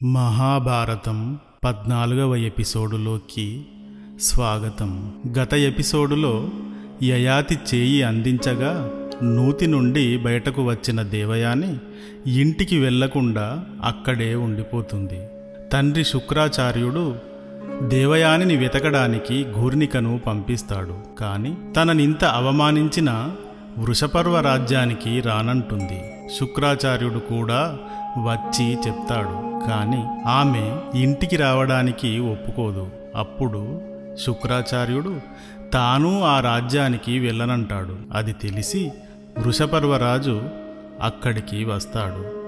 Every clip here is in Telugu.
మహాభారతం పద్నాలుగవ ఎపిసోడులోకి స్వాగతం. గత ఎపిసోడులో యయాతి చేయి అందించగా నూతి నుండి బయటకు వచ్చిన దేవయాని ఇంటికి వెళ్ళకుండా అక్కడే ఉండిపోతుంది. తండ్రి శుక్రాచార్యుడు దేవయానిని వెతకడానికి ఘూర్ణికను పంపిస్తాడు. కాని తననింత అవమానించిన వృషపర్వ రాజ్యానికి రానంటుంది. శుక్రాచార్యుడు కూడా వచ్చి చెప్తాడు. కాని ఆమె ఇంటికి రావడానికి ఒప్పుకోదు. అప్పుడు శుక్రాచార్యుడు తాను ఆ రాజ్యానికి వెళ్ళనంటాడు. అది తెలిసి వృషపర్వరాజు అక్కడికి వస్తాడు.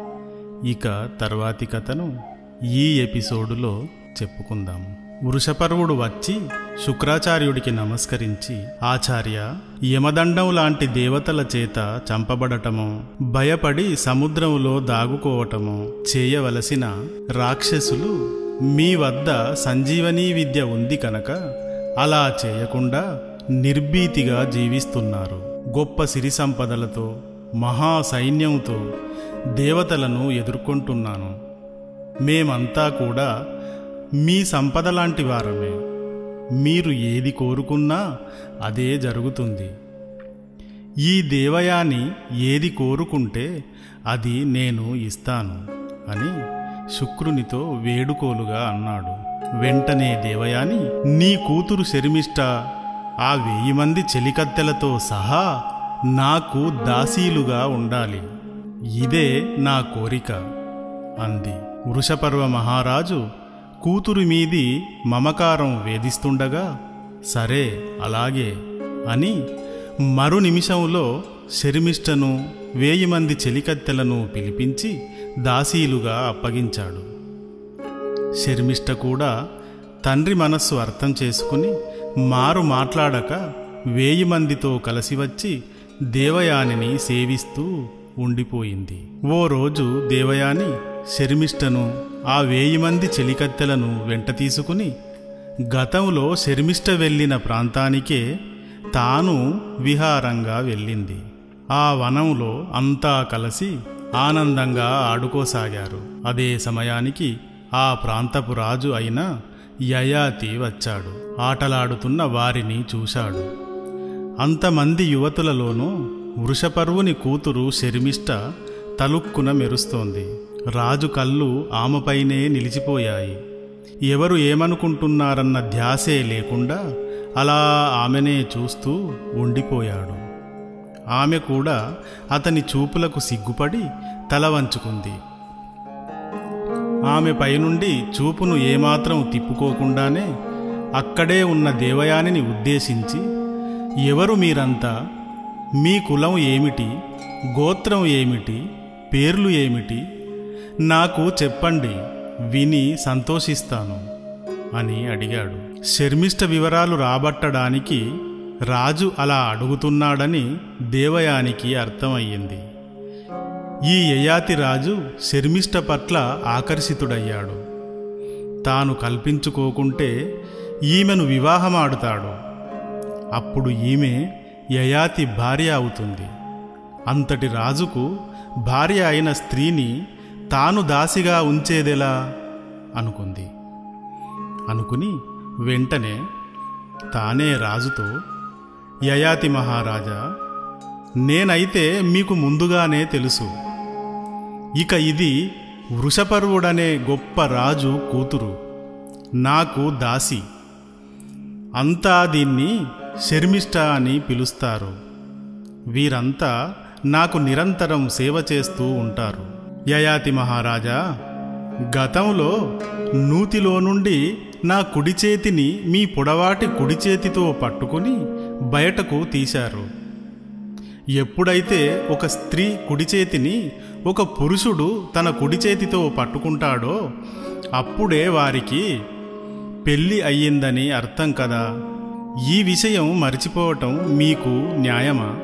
ఇక తర్వాతి కథను ఈ ఎపిసోడులో చెప్పుకుందాం. వృషపర్వుడు వచ్చి శుక్రాచార్యుడికి నమస్కరించి ఆచార్య యమదండం లాంటి దేవతల చేత చంపబడటమో భయపడి సముద్రంలో దాగుకోవటమో చేయవలసిన రాక్షసులు మీ వద్ద సంజీవనీ విద్య ఉంది కనుక అలా చేయకుండా నిర్భీతిగా జీవిస్తున్నారు. గొప్ప సిరి సంపదలతో మహా సైన్యంతో దేవతలను ఎదుర్కొంటున్నాను. మేమంతా కూడా మీ సంపద లాంటి వారమే. మీరు ఏది కోరుకున్నా అదే జరుగుతుంది. ఈ దేవయాని ఏది కోరుకుంటే అది నేను ఇస్తాను అని శుక్రునితో వేడుకోలుగా అన్నాడు. వెంటనే దేవయాని నీ కూతురు శర్మిష్ట ఆ వెయ్యి మంది చెలికత్తెలతో సహా నాకు దాసీలుగా ఉండాలి. ఇదే నా కోరిక అంది. వృషపర్వ మహారాజు కూతురు మీది మమకారం వేధిస్తుండగా సరే అలాగే అని మరు నిమిషంలో శర్మిష్టను వేయి మంది చెలికత్తెలను పిలిపించి దాసీలుగా అప్పగించాడు. శర్మిష్ట కూడా తండ్రి మనస్సు అర్థం చేసుకుని మారు మాట్లాడక వేయి మందితో కలిసి వచ్చి దేవయానిని సేవిస్తూ ఉండిపోయింది. ఓ రోజు దేవయాని శర్మిష్టను ఆ వేయి మంది చెలికత్తెలను వెంట తీసుకుని గతంలో శర్మిష్ట వెళ్ళిన ప్రాంతానికే తాను విహారంగా వెళ్ళింది. ఆ వనంలో అంతా కలిసి ఆనందంగా ఆడుకోసాగారు. అదే సమయానికి ఆ ప్రాంతపు రాజు అయిన యయాతి వచ్చాడు. ఆటలాడుతున్న వారిని చూశాడు. అంతమంది యువతులలోనూ వృషపర్వుని కూతురు శర్మిష్ట తలుక్కున మెరుస్తోంది. రాజు కళ్ళు ఆమెపైనే నిలిచిపోయాయి. ఎవరు ఏమనుకుంటున్నారన్న ధ్యాసే లేకుండా అలా ఆమెనే చూస్తూ ఉండిపోయాడు. ఆమె కూడా అతని చూపులకు సిగ్గుపడి తల వంచుకుంది. ఆమె పైనుండి చూపును ఏమాత్రం తిప్పుకోకుండానే అక్కడే ఉన్న దేవయానిని ఉద్దేశించి ఎవరు మీరంతా? మీ కులం ఏమిటి? గోత్రం ఏమిటి? పేర్లు ఏమిటి? నాకు చెప్పండి విని సంతోషిస్తాను అని అడిగాడు. శర్మిష్ట వివరాలు రాబట్టడానికి రాజు అలా అడుగుతున్నాడని దేవయానికి అర్థమయ్యింది. ఈ యయాతి రాజు శర్మిష్ట పట్ల ఆకర్షితుడయ్యాడు. తాను కల్పించుకోకుంటే ఈమెను వివాహమాడుతాడు. అప్పుడు ఈమె యయాతి భార్య అవుతుంది. అంతటి రాజుకు భార్య అయిన స్త్రీని తాను దాసిగా ఉంచేదెలా? అనుకుంది. అనుకుని వెంటనే తానే రాజుతో యయాతి మహారాజా నేనైతే మీకు ముందుగానే తెలుసు. ఇక ఇది వృషపర్వుడనే గొప్ప రాజు కూతురు నాకు దాసి. అంతా దీన్ని శర్మిష్ట అని పిలుస్తారు. వీరంతా నాకు నిరంతరం సేవ చేస్తూ ఉంటారు. యయాతి మహారాజా గతంలో నూతిలో నుండి నా కుడి చేతిని మీ పొడవాటి కుడి చేతితో పట్టుకుని బయటకు తీశారు. ఎప్పుడైతే ఒక స్త్రీ కుడి చేతిని ఒక పురుషుడు తన కుడి చేతితో పట్టుకుంటాడో అప్పుడే వారికి పెళ్ళి అయ్యిందని అర్థం కదా. ఈ విషయం మరిచిపోవటం మీకు న్యాయమా?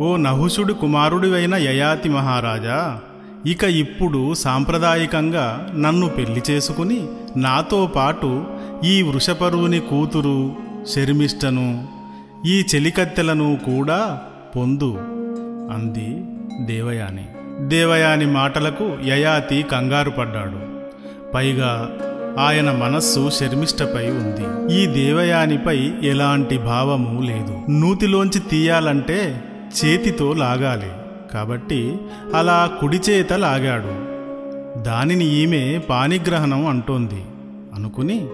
ఓ నహుషుడి కుమారుడివైన యయాతి మహారాజా ఇక ఇప్పుడు సాంప్రదాయికంగా నన్ను పెళ్ళి చేసుకుని నాతో పాటు ఈ వృషపరువుని కూతురు శర్మిష్టను ఈ చెలికత్తెలను కూడా పొందు అంది దేవయాని. దేవయాని మాటలకు యయాతి కంగారు పడ్డాడు. పైగా ఆయన మనస్సు శర్మిష్టపై ఉంది. ఈ దేవయానిపై ఎలాంటి భావము లేదు. నూతిలోంచి తీయాలంటే చేతితో లాగాలి. కాబట్టి అలా కుడిచేత లాగాడు. దానిని ఈమె పానిగ్రహణం అంటోంది. అనుకుని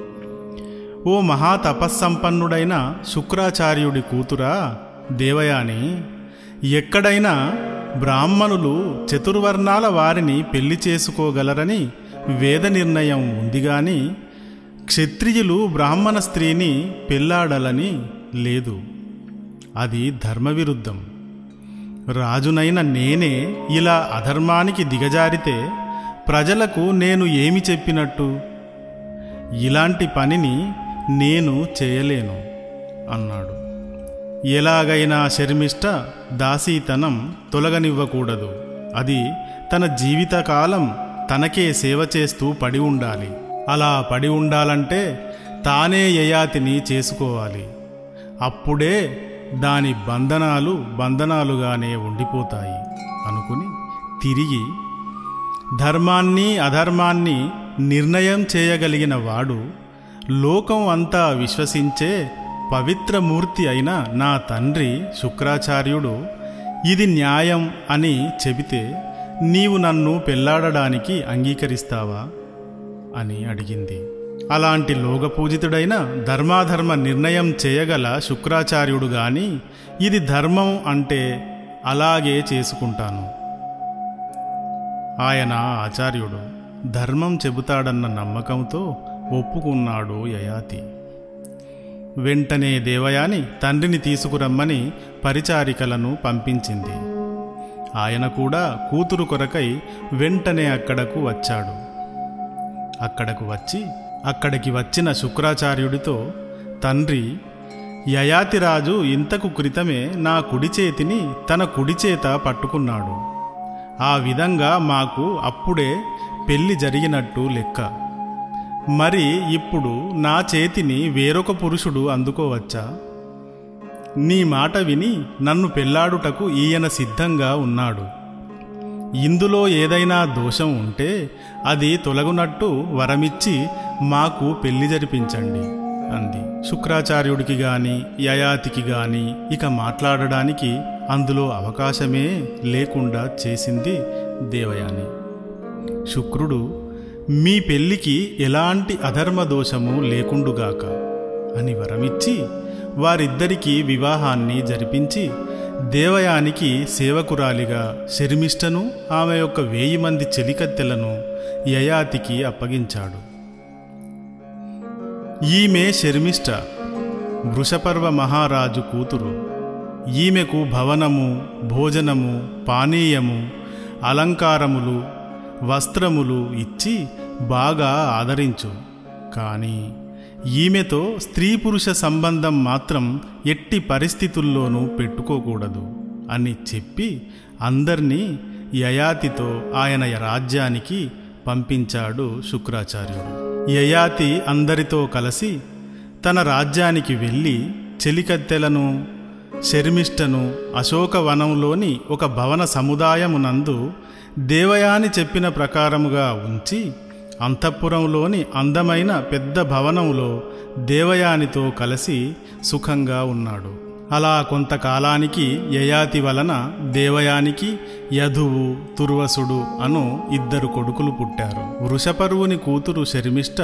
ఓ మహాతపస్సంపన్నుడైన శుక్రాచార్యుడి కూతురా దేవయాని ఎక్కడైనా బ్రాహ్మణులు చతుర్వర్ణాల వారిని పెళ్ళి చేసుకోగలరని వేద నిర్ణయం ఉంది గాని క్షత్రియులు బ్రాహ్మణ స్త్రీని పెళ్ళాడాలని లేదు. అది ధర్మవిరుద్ధం. రాజునైన నేనే ఇలా అధర్మానికి దిగజారితే ప్రజలకు నేను ఏమి చెప్పినట్టు? ఇలాంటి పనిని నేను చేయలేను అన్నాడు. ఎలాగైనా శర్మిష్ట దాసీతనం తొలగనివ్వకూడదు. అది తన జీవితకాలం తనకే సేవ చేస్తూ పడి ఉండాలి. అలా పడి ఉండాలంటే తానే యయాతిని చేసుకోవాలి. అప్పుడే దాని బంధనాలు బంధనాలుగానే ఉండిపోతాయి అనుకుని తిరిగి ధర్మాన్ని అధర్మాన్ని నిర్ణయం చేయగలిగిన వాడు లోకం అంతా విశ్వసించే పవిత్రమూర్తి అయిన నా తండ్రి శుక్రాచార్యుడు ఇది న్యాయం అని చెబితే నీవు నన్ను పెళ్ళాడడానికి అంగీకరిస్తావా? అని అడిగింది. అలాంటి లోగపూజితుడైన ధర్మాధర్మ నిర్ణయం చేయగల శుక్రాచార్యుడు గాని ఇది ధర్మం అంటే అలాగే చేసుకుంటాను. ఆయన ఆచార్యుడు ధర్మం చెబుతాడన్న నమ్మకంతో ఒప్పుకున్నాడు యయాతి. వెంటనే దేవయాని తండ్రిని తీసుకురమ్మని పరిచారికలను పంపించింది. ఆయన కూడా కూతురు కొరకై వెంటనే అక్కడకు వచ్చాడు. అక్కడకు వచ్చి అక్కడికి వచ్చిన శుక్రాచార్యుడితో తండ్రి యయాతిరాజు ఇంతకు క్రితమే నా కుడి చేతిని తన కుడి చేత పట్టుకున్నాడు. ఆ విధంగా మాకు అప్పుడే పెళ్ళి జరిగినట్టు లెక్క. మరి ఇప్పుడు నా చేతిని వేరొక పురుషుడు అందుకోవచ్చా? నీ మాట విని నన్ను పెళ్ళాడుటకు ఈయన సిద్ధంగా ఉన్నాడు. ఇందులో ఏదైనా దోషం ఉంటే అది తొలగునట్టు వరమిచ్చి మాకు పెళ్ళి జరిపించండి అంది. శుక్రాచార్యుడికి గాని యయాతికి గాని ఇక మాట్లాడడానికి అందులో అవకాశమే లేకుండా చేసింది దేవయాని. శుక్రుడు మీ పెళ్ళికి ఎలాంటి అధర్మ దోషము లేకుండుగాక అని వరమిచ్చి వారిద్దరికీ వివాహాన్ని జరిపించి దేవయానికి సేవకురాలిగా శర్మిష్టను ఆమె యొక్క వేయి మంది చెలికత్తెలను యయాతికి అప్పగించాడు. ఈమె శర్మిష్ట వృషపర్వ మహారాజు కూతురు. ఈమెకు భవనము భోజనము పానీయము అలంకారములు వస్త్రములు ఇచ్చి బాగా ఆదరించు. కానీ ఈమెతో స్త్రీ పురుష సంబంధం మాత్రం ఎట్టి పరిస్థితుల్లోనూ పెట్టుకోకూడదు అని చెప్పి అందర్నీ యయాతితో ఆయన రాజ్యానికి పంపించాడు శుక్రాచార్యుడు. యయాతి అందరితో కలిసి తన రాజ్యానికి వెళ్ళి చెలికత్తెలను శర్మిష్టను అశోకవనంలోని ఒక భవన సముదాయమునందు దేవయాని చెప్పిన ప్రకారముగా ఉంచి అంతఃపురంలోని అందమైన పెద్ద భవనంలో దేవయానితో కలిసి సుఖంగా ఉన్నాడు. అలా కొంతకాలానికి యయాతి వలన దేవయానికి యధువు తుర్వసుడు అను ఇద్దరు కొడుకులు పుట్టారు. వృషపరువుని కూతురు శర్మిష్ట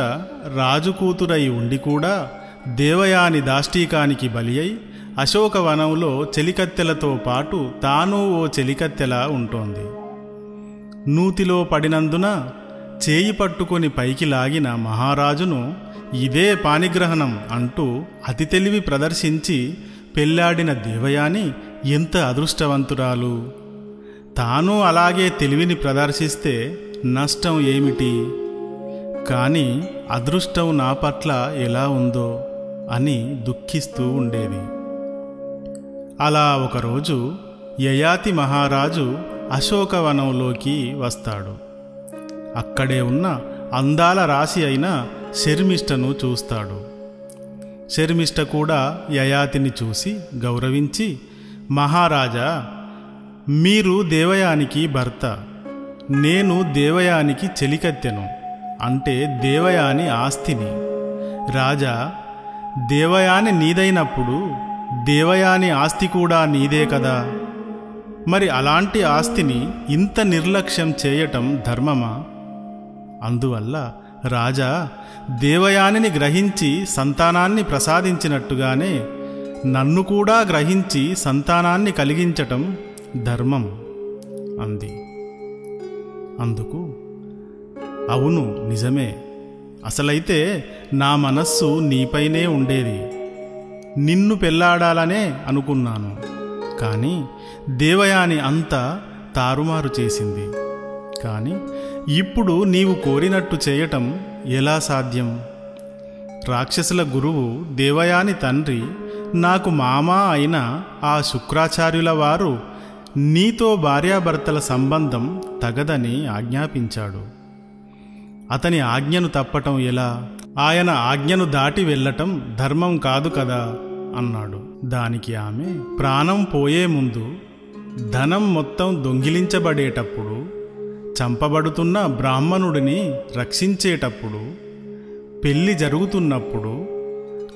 రాజు కూతురై ఉండి కూడా దేవయాని దాష్టీకానికి బలి అయి అశోకవనంలో చెలికత్తెలతో పాటు తాను ఓ చెలికత్తెలా ఉంటోంది. నూతిలో పడినందున చేయి పట్టుకొని పైకి లాగిన మహారాజును ఇదే పానిగ్రహణం అంటూ అతి తెలివి ప్రదర్శించి పెళ్ళాడిన దేవయాని ఎంత అదృష్టవంతురాలు. తాను అలాగే తెలివిని ప్రదర్శిస్తే నష్టం ఏమిటి? కానీ అదృష్టం నా పట్ల ఎలా ఉందో అని దుఃఖిస్తూ ఉండేది. అలా ఒకరోజు యయాతి మహారాజు అశోకవనంలోకి వస్తాడు. అక్కడే ఉన్న అందాల రాశి అయిన శర్మిష్టను చూస్తాడు. శర్మిష్ట కూడా యయాతిని చూసి గౌరవించి మహారాజా మీరు దేవయానికి భర్త నేను దేవయానికి చెలికత్తెను అంటే దేవయాని ఆస్తిని. రాజా దేవయాని నీదైనప్పుడు దేవయాని ఆస్తి కూడా నీదే కదా? మరి అలాంటి ఆస్తిని ఇంత నిర్లక్ష్యం చేయటం ధర్మమా? అందువల్ల రాజా దేవయానిని గ్రహించి సంతానాన్ని ప్రసాదించినట్టుగానే నన్ను కూడా గ్రహించి సంతానాన్ని కలిగించటం ధర్మం అంది. అందుకు అవును నిజమే. అసలైతే నా మనస్సు నీపైనే ఉండేది. నిన్ను పెళ్ళాడాలనే అనుకున్నాను. కానీ దేవయాని అంతా తారుమారు చేసింది. కానీ ఇప్పుడు నీవు కోరినట్టు చేయటం ఎలా సాధ్యం? రాక్షసుల గురువు దేవయాని తండ్రి నాకు మామా అయిన ఆ శుక్రాచార్యుల వారు నీతో భార్యాభర్తల సంబంధం తగదని ఆజ్ఞాపించాడు. అతని ఆజ్ఞను తప్పటం ఎలా? ఆయన ఆజ్ఞను దాటి వెళ్ళటం ధర్మం కాదు కదా. అన్నాడు. దానికి ఆమె ప్రాణం పోయే ముందు ధనం మొత్తం దొంగిలించబడేటప్పుడు చంపబడుతున్న బ్రాహ్మణుడిని రక్షించేటప్పుడు పెళ్ళి జరుగుతున్నప్పుడు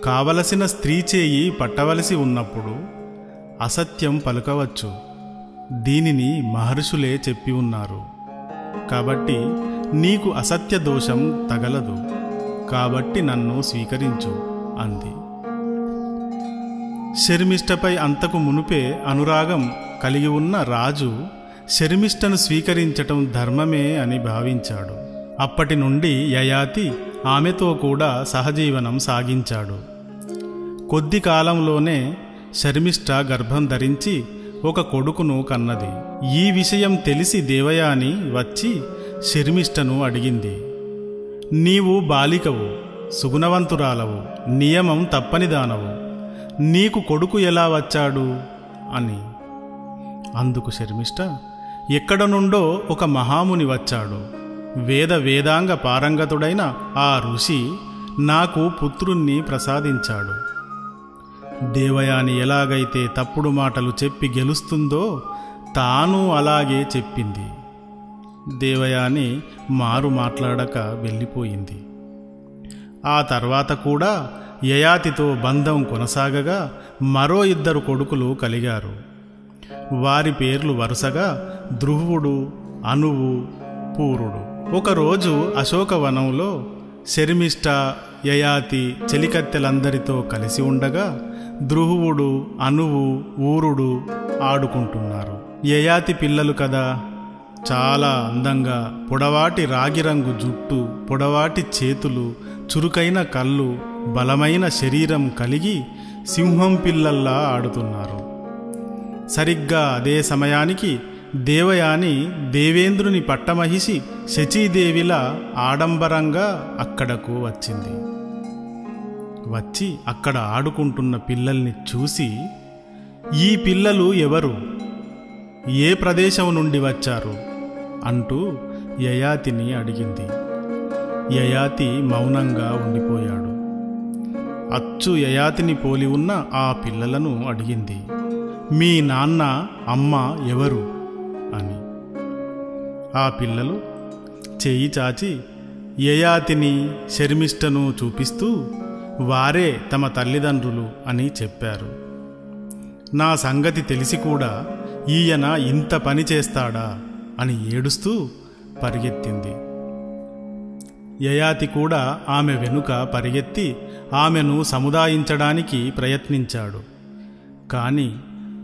కావలసిన స్త్రీ చేయి పట్టవలసి ఉన్నప్పుడు అసత్యం పలుకవచ్చు. దీనిని మహర్షులే చెప్పి ఉన్నారు. కాబట్టి నీకు అసత్య దోషం తగలదు. కాబట్టి నన్ను స్వీకరించు అంది. శర్మిష్టపై అంతకు మునుపే అనురాగం కలిగి ఉన్న రాజు శర్మిష్టను స్వీకరించటం ధర్మమే అని భావించాడు. అప్పటి నుండి యయాతి ఆమెతో కూడా సహజీవనం సాగించాడు. కొద్ది కాలంలోనే శర్మిష్ట గర్భం ధరించి ఒక కొడుకును కన్నది. ఈ విషయం తెలిసి దేవయాని వచ్చి శర్మిష్టను అడిగింది. నీవు బాలికవు సుగుణవంతురాలవు నియమం తప్పనిదానవు. నీకు కొడుకు ఎలా వచ్చాడు? అని. అందుకు శర్మిష్ట ఎక్కడ నుండో ఒక మహాముని వచ్చాడు. వేద వేదాంగ పారంగతుడైన ఆ ఋషి నాకు పుత్రుణ్ణి ప్రసాదించాడు. దేవయాని ఎలాగైతే తప్పుడు మాటలు చెప్పి గెలుస్తుందో తాను అలాగే చెప్పింది. దేవయాని మారు మాట్లాడక వెళ్ళిపోయింది. ఆ తర్వాత కూడా యయాతితో బంధం కొనసాగగా మరో ఇద్దరు కొడుకులు కలిగారు. వారి పేర్లు వరుసగా ధ్రువుడు అనువు పూరుడు. ఒకరోజు అశోకవనంలో శర్మిష్ట యయాతి చెలికత్తెలందరితో కలిసి ఉండగా ధ్రువుడు అనువు ఊరుడు ఆడుకుంటున్నారు. యయాతి పిల్లలు కదా! చాలా అందంగా పొడవాటి రాగిరంగు జుట్టు పొడవాటి చేతులు చురుకైన కళ్ళు బలమైన శరీరం కలిగి సింహం పిల్లల్లా ఆడుతున్నారు. సరిగ్గా అదే సమయానికి దేవయాని దేవేంద్రుని పట్టమహిషి శచీదేవిలా ఆడంబరంగా అక్కడకు వచ్చింది. వచ్చి అక్కడ ఆడుకుంటున్న పిల్లల్ని చూసి ఈ పిల్లలు ఎవరు? ఏ ప్రదేశం నుండి వచ్చారు? అంటూ యయాతిని అడిగింది. యయాతి మౌనంగా ఉండిపోయాడు. అచ్చు యయాతిని పోలి ఉన్న ఆ పిల్లలను అడిగింది మీ నాన్న అమ్మ ఎవరు? అని. ఆ పిల్లలు చేయి చాచి యయాతిని శర్మిష్టను చూపిస్తూ వారే తమ తల్లిదండ్రులు అని చెప్పారు. నా సంగతి తెలిసి కూడా ఈయన ఇంత పని చేస్తాడా? అని ఏడుస్తూ పరిగెత్తింది. యయాతి కూడా ఆమె వెనుక పరిగెత్తి ఆమెను సముదాయించడానికి ప్రయత్నించాడు. కాని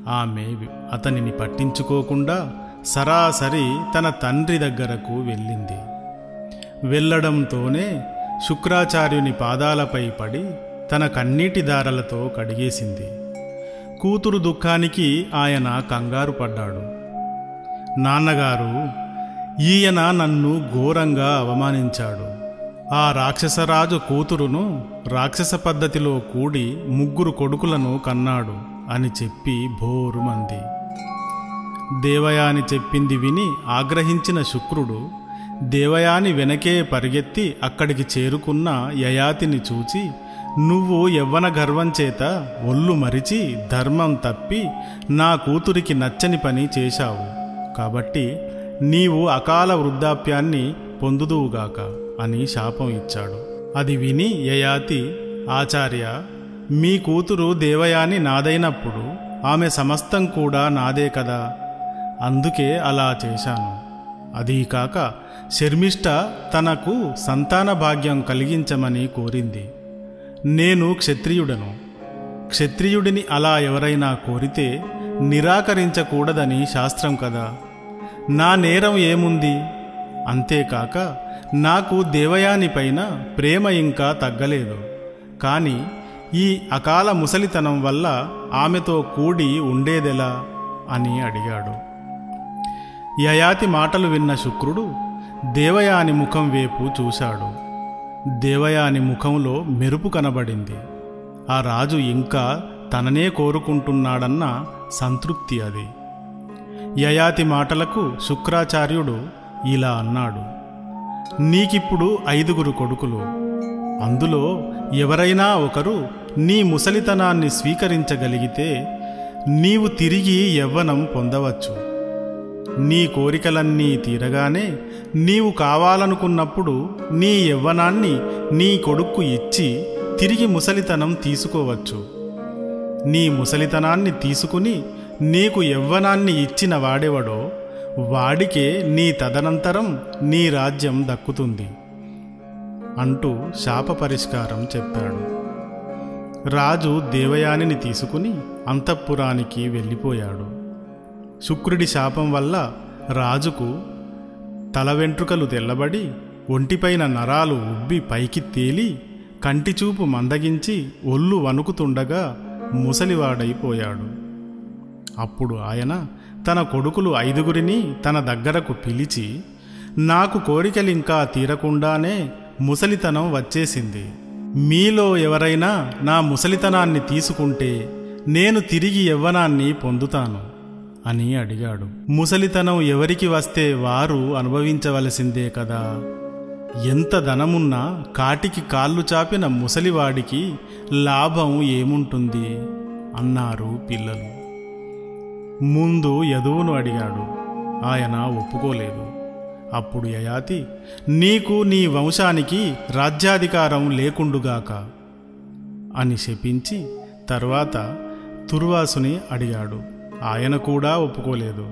ఆమె అతనిని పట్టించుకోకుండా సరాసరి తన తండ్రి దగ్గరకు వెళ్ళింది. వెళ్ళడంతోనే శుక్రాచార్యుని పాదాలపై పడి తన కన్నీటి దారలతో కడిగేసింది. కూతురు దుఃఖానికి ఆయన కంగారు పడ్డాడు. నాన్నగారు ఈయన నన్ను ఘోరంగా అవమానించాడు. ఆ రాక్షసరాజు కూతురును రాక్షస పద్ధతిలో కూడి ముగ్గురు కొడుకులను కన్నాడు అని చెప్పి భోరుమంది దేవయాని చెప్పింది విని ఆగ్రహించిన శుక్రుడు దేవయాని వెనకే పరిగెత్తి అక్కడికి చేరుకున్న యయాతిని చూచి నువ్వు యవ్వన గర్వం చేత ఒళ్ళు మరిచి ధర్మం తప్పి నా కూతురికి నచ్చని పని చేశావు. కాబట్టి నీవు అకాల వృద్ధాప్యాన్ని పొందుదువుగాక. అని శాపం ఇచ్చాడు. అది విని యయాతి ఆచార్య మీ కూతురు దేవయాని నాదైనప్పుడు ఆమె సమస్తం కూడా నాదే కదా అందుకే అలా చేశాను. అదీ కాక శర్మిష్ట తనకు సంతాన భాగ్యం కలిగించమని కోరింది. నేను క్షత్రియుడను. క్షత్రియుడిని అలా ఎవరైనా కోరితే నిరాకరించకూడదని శాస్త్రం కదా? నా నేరం ఏముంది? అంతేకాక నాకు దేవయాని పైన ప్రేమ ఇంకా తగ్గలేదు. కానీ ఈ అకాల ముసలితనం వల్ల ఆమెతో కూడి ఉండేదెలా? అని అడిగాడు. యయాతి మాటలు విన్న శుక్రుడు దేవయాని ముఖం వైపు చూశాడు. దేవయాని ముఖంలో మెరుపు కనబడింది. ఆ రాజు ఇంకా తననే కోరుకుంటున్నాడన్న సంతృప్తి అది. యయాతి మాటలకు శుక్రాచార్యుడు ఇలా అన్నాడు. నీకిప్పుడు ఐదుగురు కొడుకులు. అందులో ఎవరైనా ఒకరు నీ ముసలితనాన్ని స్వీకరించగలిగితే నీవు తిరిగి యవ్వనం పొందవచ్చు. నీ కోరికలన్నీ తీరగానే నీవు కావాలనుకున్నప్పుడు నీ యవ్వనాన్ని నీ కొడుక్కు ఇచ్చి తిరిగి ముసలితనం తీసుకోవచ్చు. నీ ముసలితనాన్ని తీసుకుని నీకు యవ్వనాన్ని ఇచ్చిన వాడెవడో వాడికే నీ తదనంతరం నీ రాజ్యం దక్కుతుంది అంటూ శాప పరిష్కారం చెప్పాడు. రాజు దేవయానిని తీసుకుని అంతఃపురానికి వెళ్ళిపోయాడు. శుక్రుడి శాపం వల్ల రాజుకు తల వెంట్రుకలు తెల్లబడి ఒంటిపైన నరాలు ఉబ్బి పైకి తేలి కంటిచూపు మందగించి ఒళ్ళు వణుకుతుండగా ముసలివాడైపోయాడు. అప్పుడు ఆయన తన కొడుకులు ఐదుగురిని తన దగ్గరకు పిలిచి నాకు కోరికలింకా తీరకుండానే ముసలితనం వచ్చేసింది. మీలో ఎవరైనా నా ముసలితనాన్ని తీసుకుంటే నేను తిరిగి యవ్వనాన్ని పొందుతాను అని అడిగాడు. ముసలితనం ఎవరికి వస్తే వారు అనుభవించవలసిందే కదా. ఎంత ధనమున్నా కాటికి కాళ్ళు చాపిన ముసలివాడికి లాభం ఏముంటుంది? అన్నారు పిల్లలు. ముందు యదువును అడిగాడు. ఆయన ఒప్పుకోలేదు. అప్పుడు యయాతి నీకు నీ వంశానికి రాజ్యాధికారం లేకుండుగాక అని శపించి తర్వాత తుర్వాసుని అడిగాడు. ఆయన కూడా ఒప్పుకోలేదు.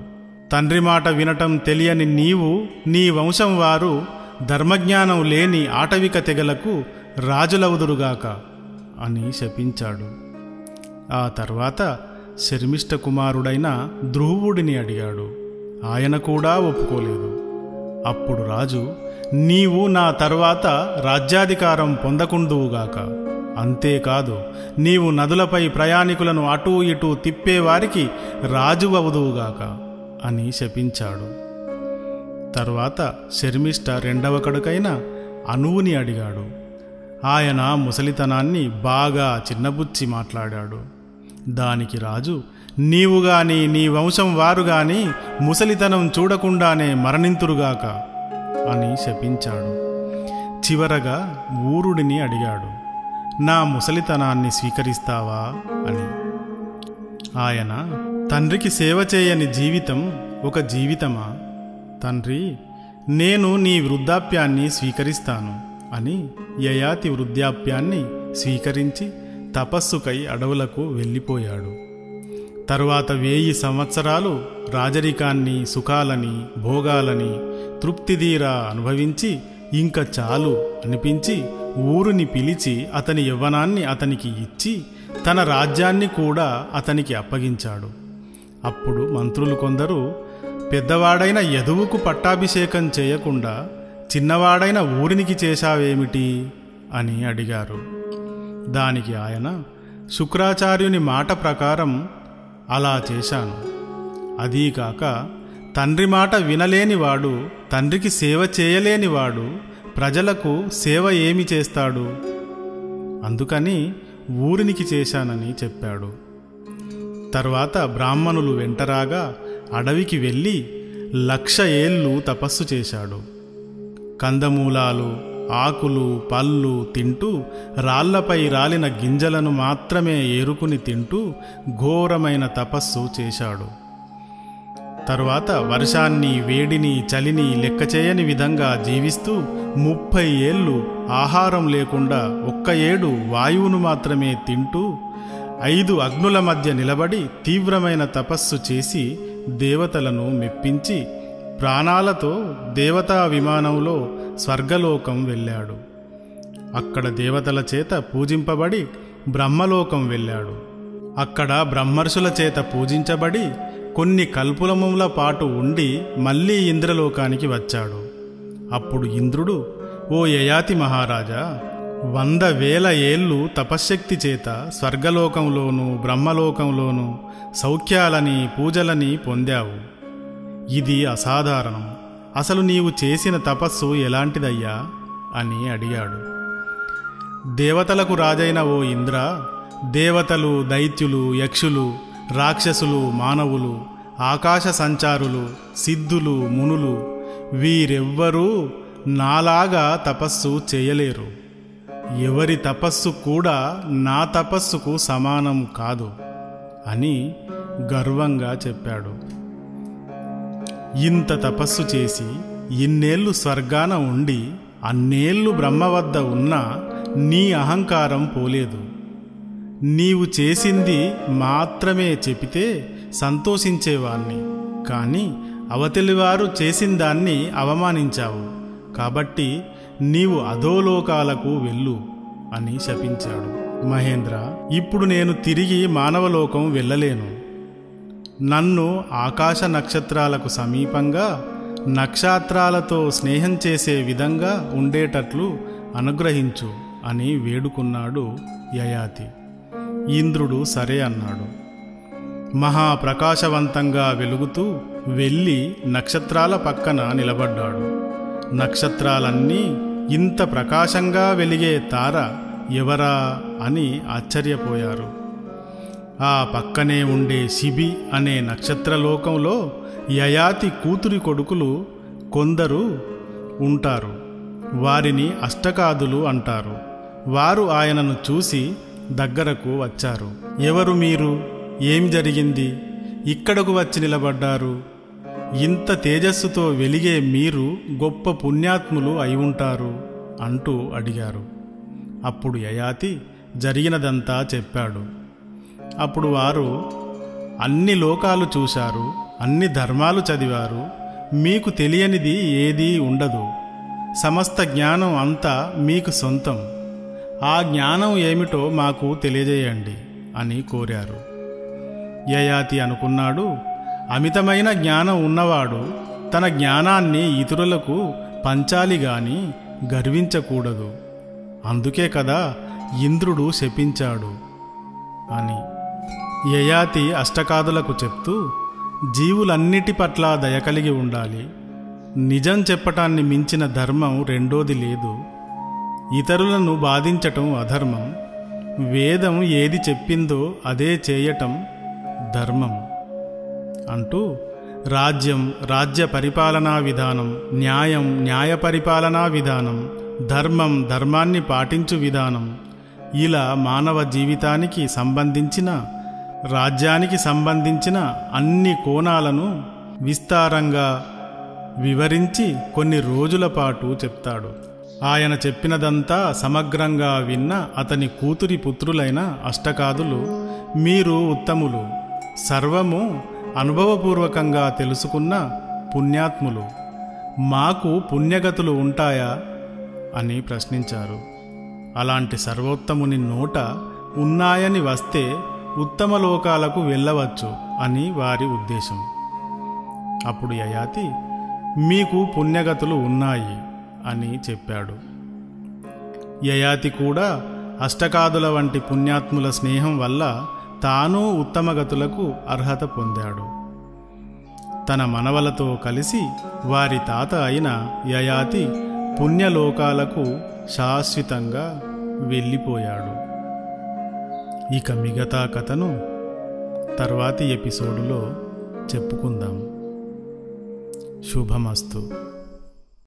తండ్రి మాట వినటం తెలియని నీవు నీ వంశం వారు ధర్మజ్ఞానం లేని ఆటవిక తెగలకు రాజులవుదురుగాక అని శపించాడు. ఆ తర్వాత శర్మిష్ట కుమారుడైన ధ్రువుడిని అడిగాడు. ఆయన కూడా ఒప్పుకోలేదు. అప్పుడు రాజు నీవు నా తర్వాత రాజ్యాధికారం పొందకుందువుగాక అంతేకాదు నీవు నదులపై ప్రయాణికులను అటూ ఇటూ తిప్పేవారికి రాజు అవదువుగాక అని శపించాడు. తర్వాత శర్మిష్ట రెండవ కడుకైన అనువుని అడిగాడు. ఆయన ముసలితనాన్ని బాగా చిన్నబుచ్చి మాట్లాడాడు. దానికి రాజు నీవు గాని నీ వంశం వారు గాని ముసలితనం చూడకుండానే మరణింతురుగాక అని శపించాడు. చివరగా ఊరుడిని అడిగాడు నా ముసలితనాన్ని స్వీకరిస్తావా అని. ఆయన తండ్రికి సేవ చేయని జీవితం ఒక జీవితమా? తండ్రి నేను నీ వృద్ధాప్యాన్ని స్వీకరిస్తాను అని యయాతి వృద్ధాప్యాన్ని స్వీకరించి తపస్సుకై అడవులకు వెళ్ళిపోయాడు. తరువాత వేయి సంవత్సరాలు రాజరికాన్ని సుఖాలని భోగాలని తృప్తిదీరా అనుభవించి ఇంక చాలు అనిపించి ఊరుని పిలిచి అతని యవ్వనాన్ని అతనికి ఇచ్చి తన రాజ్యాన్ని కూడా అతనికి అప్పగించాడు. అప్పుడు మంత్రులు కొందరు పెద్దవాడైన యదువుకు పట్టాభిషేకం చేయకుండా చిన్నవాడైన ఊరినికి చేశావేమిటి? అని అడిగారు. దానికి ఆయన శుక్రాచార్యుని మాట ప్రకారం అలా చేశాను. అదీకాక తండ్రి మాట వినలేనివాడు తండ్రికి సేవ చేయలేనివాడు ప్రజలకు సేవ ఏమి చేస్తాడు? అందుకని ఊరినికి చేశానని చెప్పాడు. తర్వాత బ్రాహ్మణులు వెంటరాగా అడవికి వెళ్ళి లక్ష ఏళ్ళు తపస్సు చేశాడు. కందమూలాలు ఆకులు పళ్ళు తింటూ రాళ్ళపై రాలిన గింజలను మాత్రమే ఏరుకుని తింటూ ఘోరమైన తపస్సు చేశాడు. తరువాత వర్షాన్ని వేడిని చలిని లెక్క చేయని విధంగా జీవిస్తూ ముప్పై ఏళ్ళు ఆహారం లేకుండా ఒక్క ఏడు వాయువును మాత్రమే తింటూ ఐదు అగ్నుల మధ్య నిలబడి తీవ్రమైన తపస్సు చేసి దేవతలను మెప్పించి ప్రాణాలతో దేవతా విమానంలో స్వర్గలోకం వెళ్ళాడు. అక్కడ దేవతల చేత పూజింపబడి బ్రహ్మలోకం వెళ్ళాడు. అక్కడ బ్రహ్మర్షుల చేత పూజించబడి కొన్ని కల్పులముల పాటు ఉండి మళ్ళీ ఇంద్రలోకానికి వచ్చాడు. అప్పుడు ఇంద్రుడు ఓ యయాతి మహారాజా వంద వేల ఏళ్ళు తపశ్శక్తి చేత స్వర్గలోకంలోనూ బ్రహ్మలోకంలోనూ సౌఖ్యాలని పూజలని పొందావు. ఇది అసాధారణం. అసలు నీవు చేసిన తపస్సు ఎలాంటిదయ్యా? అని అడిగాడు. దేవతలకు రాజైన ఓ ఇంద్ర దేవతలు దైత్యులు యక్షులు రాక్షసులు మానవులు ఆకాశ సంచారులు సిద్ధులు మునులు వీరెవ్వరూ నాలాగా తపస్సు చేయలేరు. ఎవరి తపస్సు కూడా నా తపస్సుకు సమానం కాదు అని గర్వంగా చెప్పాడు. ఇంత తపస్సు చేసి ఇన్నేళ్ళు స్వర్గాన ఉండి అన్నేళ్ళు బ్రహ్మ వద్ద ఉన్నా నీ అహంకారం పోలేదు. నీవు చేసింది మాత్రమే చెబితే సంతోషించేవాణ్ణి. కానీ అవతలివారు చేసిందాన్ని అవమానించావు. కాబట్టి నీవు అధోలోకాలకు వెళ్ళు అని శపించాడు. మహేంద్ర ఇప్పుడు నేను తిరిగి మానవలోకం వెళ్ళలేను. నన్ను ఆకాశ నక్షత్రాలకు సమీపంగా నక్షత్రాలతో స్నేహం చేసే విధంగా ఉండేటట్లు అనుగ్రహించు అని వేడుకున్నాడు యయాతి. ఇంద్రుడు సరే అన్నాడు. మహాప్రకాశవంతంగా వెలుగుతూ వెళ్ళి నక్షత్రాల పక్కన నిలబడ్డాడు. నక్షత్రాలన్నీ ఇంత ప్రకాశంగా వెలిగే తార ఎవరా అని ఆశ్చర్యపోయారు. ఆ పక్కనే ఉండే శిబి అనే నక్షత్రలోకంలో యయాతి కూతురి కొడుకులు కొందరు ఉంటారు. వారిని అష్టకాదులు అంటారు. వారు ఆయనను చూసి దగ్గరకు వచ్చారు. ఎవరు మీరు? ఏం జరిగింది? ఇక్కడకు వచ్చి నిలబడ్డారు. ఇంత తేజస్సుతో వెలిగే మీరు గొప్ప పుణ్యాత్ములు అయి ఉంటారు అంటూ అడిగారు. అప్పుడు యయాతి జరిగినదంతా చెప్పాడు. అప్పుడు వారు అన్ని లోకాలు చూశారు అన్ని ధర్మాలు చదివారు మీకు తెలియనిది ఏదీ ఉండదు. సమస్త జ్ఞానం అంతా మీకు సొంతం. ఆ జ్ఞానం ఏమిటో మాకు తెలియజేయండి అని కోరారు. యయాతి అనుకున్నాడు అమితమైన జ్ఞానం ఉన్నవాడు తన జ్ఞానాన్ని ఇతరులకు పంచాలి గాని గర్వించకూడదు. అందుకే కదా ఇంద్రుడు శపించాడు అని యయాతి అష్టకాదులకు చెప్తూ జీవులన్నిటి పట్ల దయ కలిగి ఉండాలి. నిజం చెప్పటాన్ని మించిన ధర్మం రెండోది లేదు. ఇతరులను బాధించటం అధర్మం. వేదం ఏది చెప్పిందో అదే చేయటం ధర్మం. అంటూ రాజ్యం రాజ్య పరిపాలనా విధానం న్యాయం న్యాయ పరిపాలనా విధానం ధర్మం ధర్మాన్ని పాటించు విధానం ఇలా మానవ జీవితానికి సంబంధించిన రాజ్యానికి సంబంధించిన అన్ని కోణాలను విస్తారంగా వివరించి కొన్ని రోజుల పాటు చెప్తాడు. ఆయన చెప్పినదంతా సమగ్రంగా విన్న అతని కూతురి పుత్రులైన అష్టకాదులు మీరు ఉత్తములు సర్వము అనుభవపూర్వకంగా తెలుసుకున్న పుణ్యాత్ములు మాకు పుణ్యగతులు ఉంటాయా? అని ప్రశ్నించారు. అలాంటి సర్వోత్తముని నోట ఉన్నాయని వస్తే ఉత్తమ లోకాలకు వెళ్ళవచ్చు అని వారి ఉద్దేశం. అప్పుడు యయాతి మీకు పుణ్యగతులు ఉన్నాయి అని చెప్పాడు. యయాతి కూడా అష్టకాదుల వంటి పుణ్యాత్ముల స్నేహం వల్ల తాను ఉత్తమగతులకు అర్హత పొందాడు. తన మనవలతో కలిసి వారి తాత అయిన యయాతి పుణ్యలోకాలకు శాశ్వతంగా వెళ్ళిపోయాడు. ఇక మిగతా కథను తర్వాతి ఎపిసోడులో చెప్పుకుందాం. శుభమస్తు.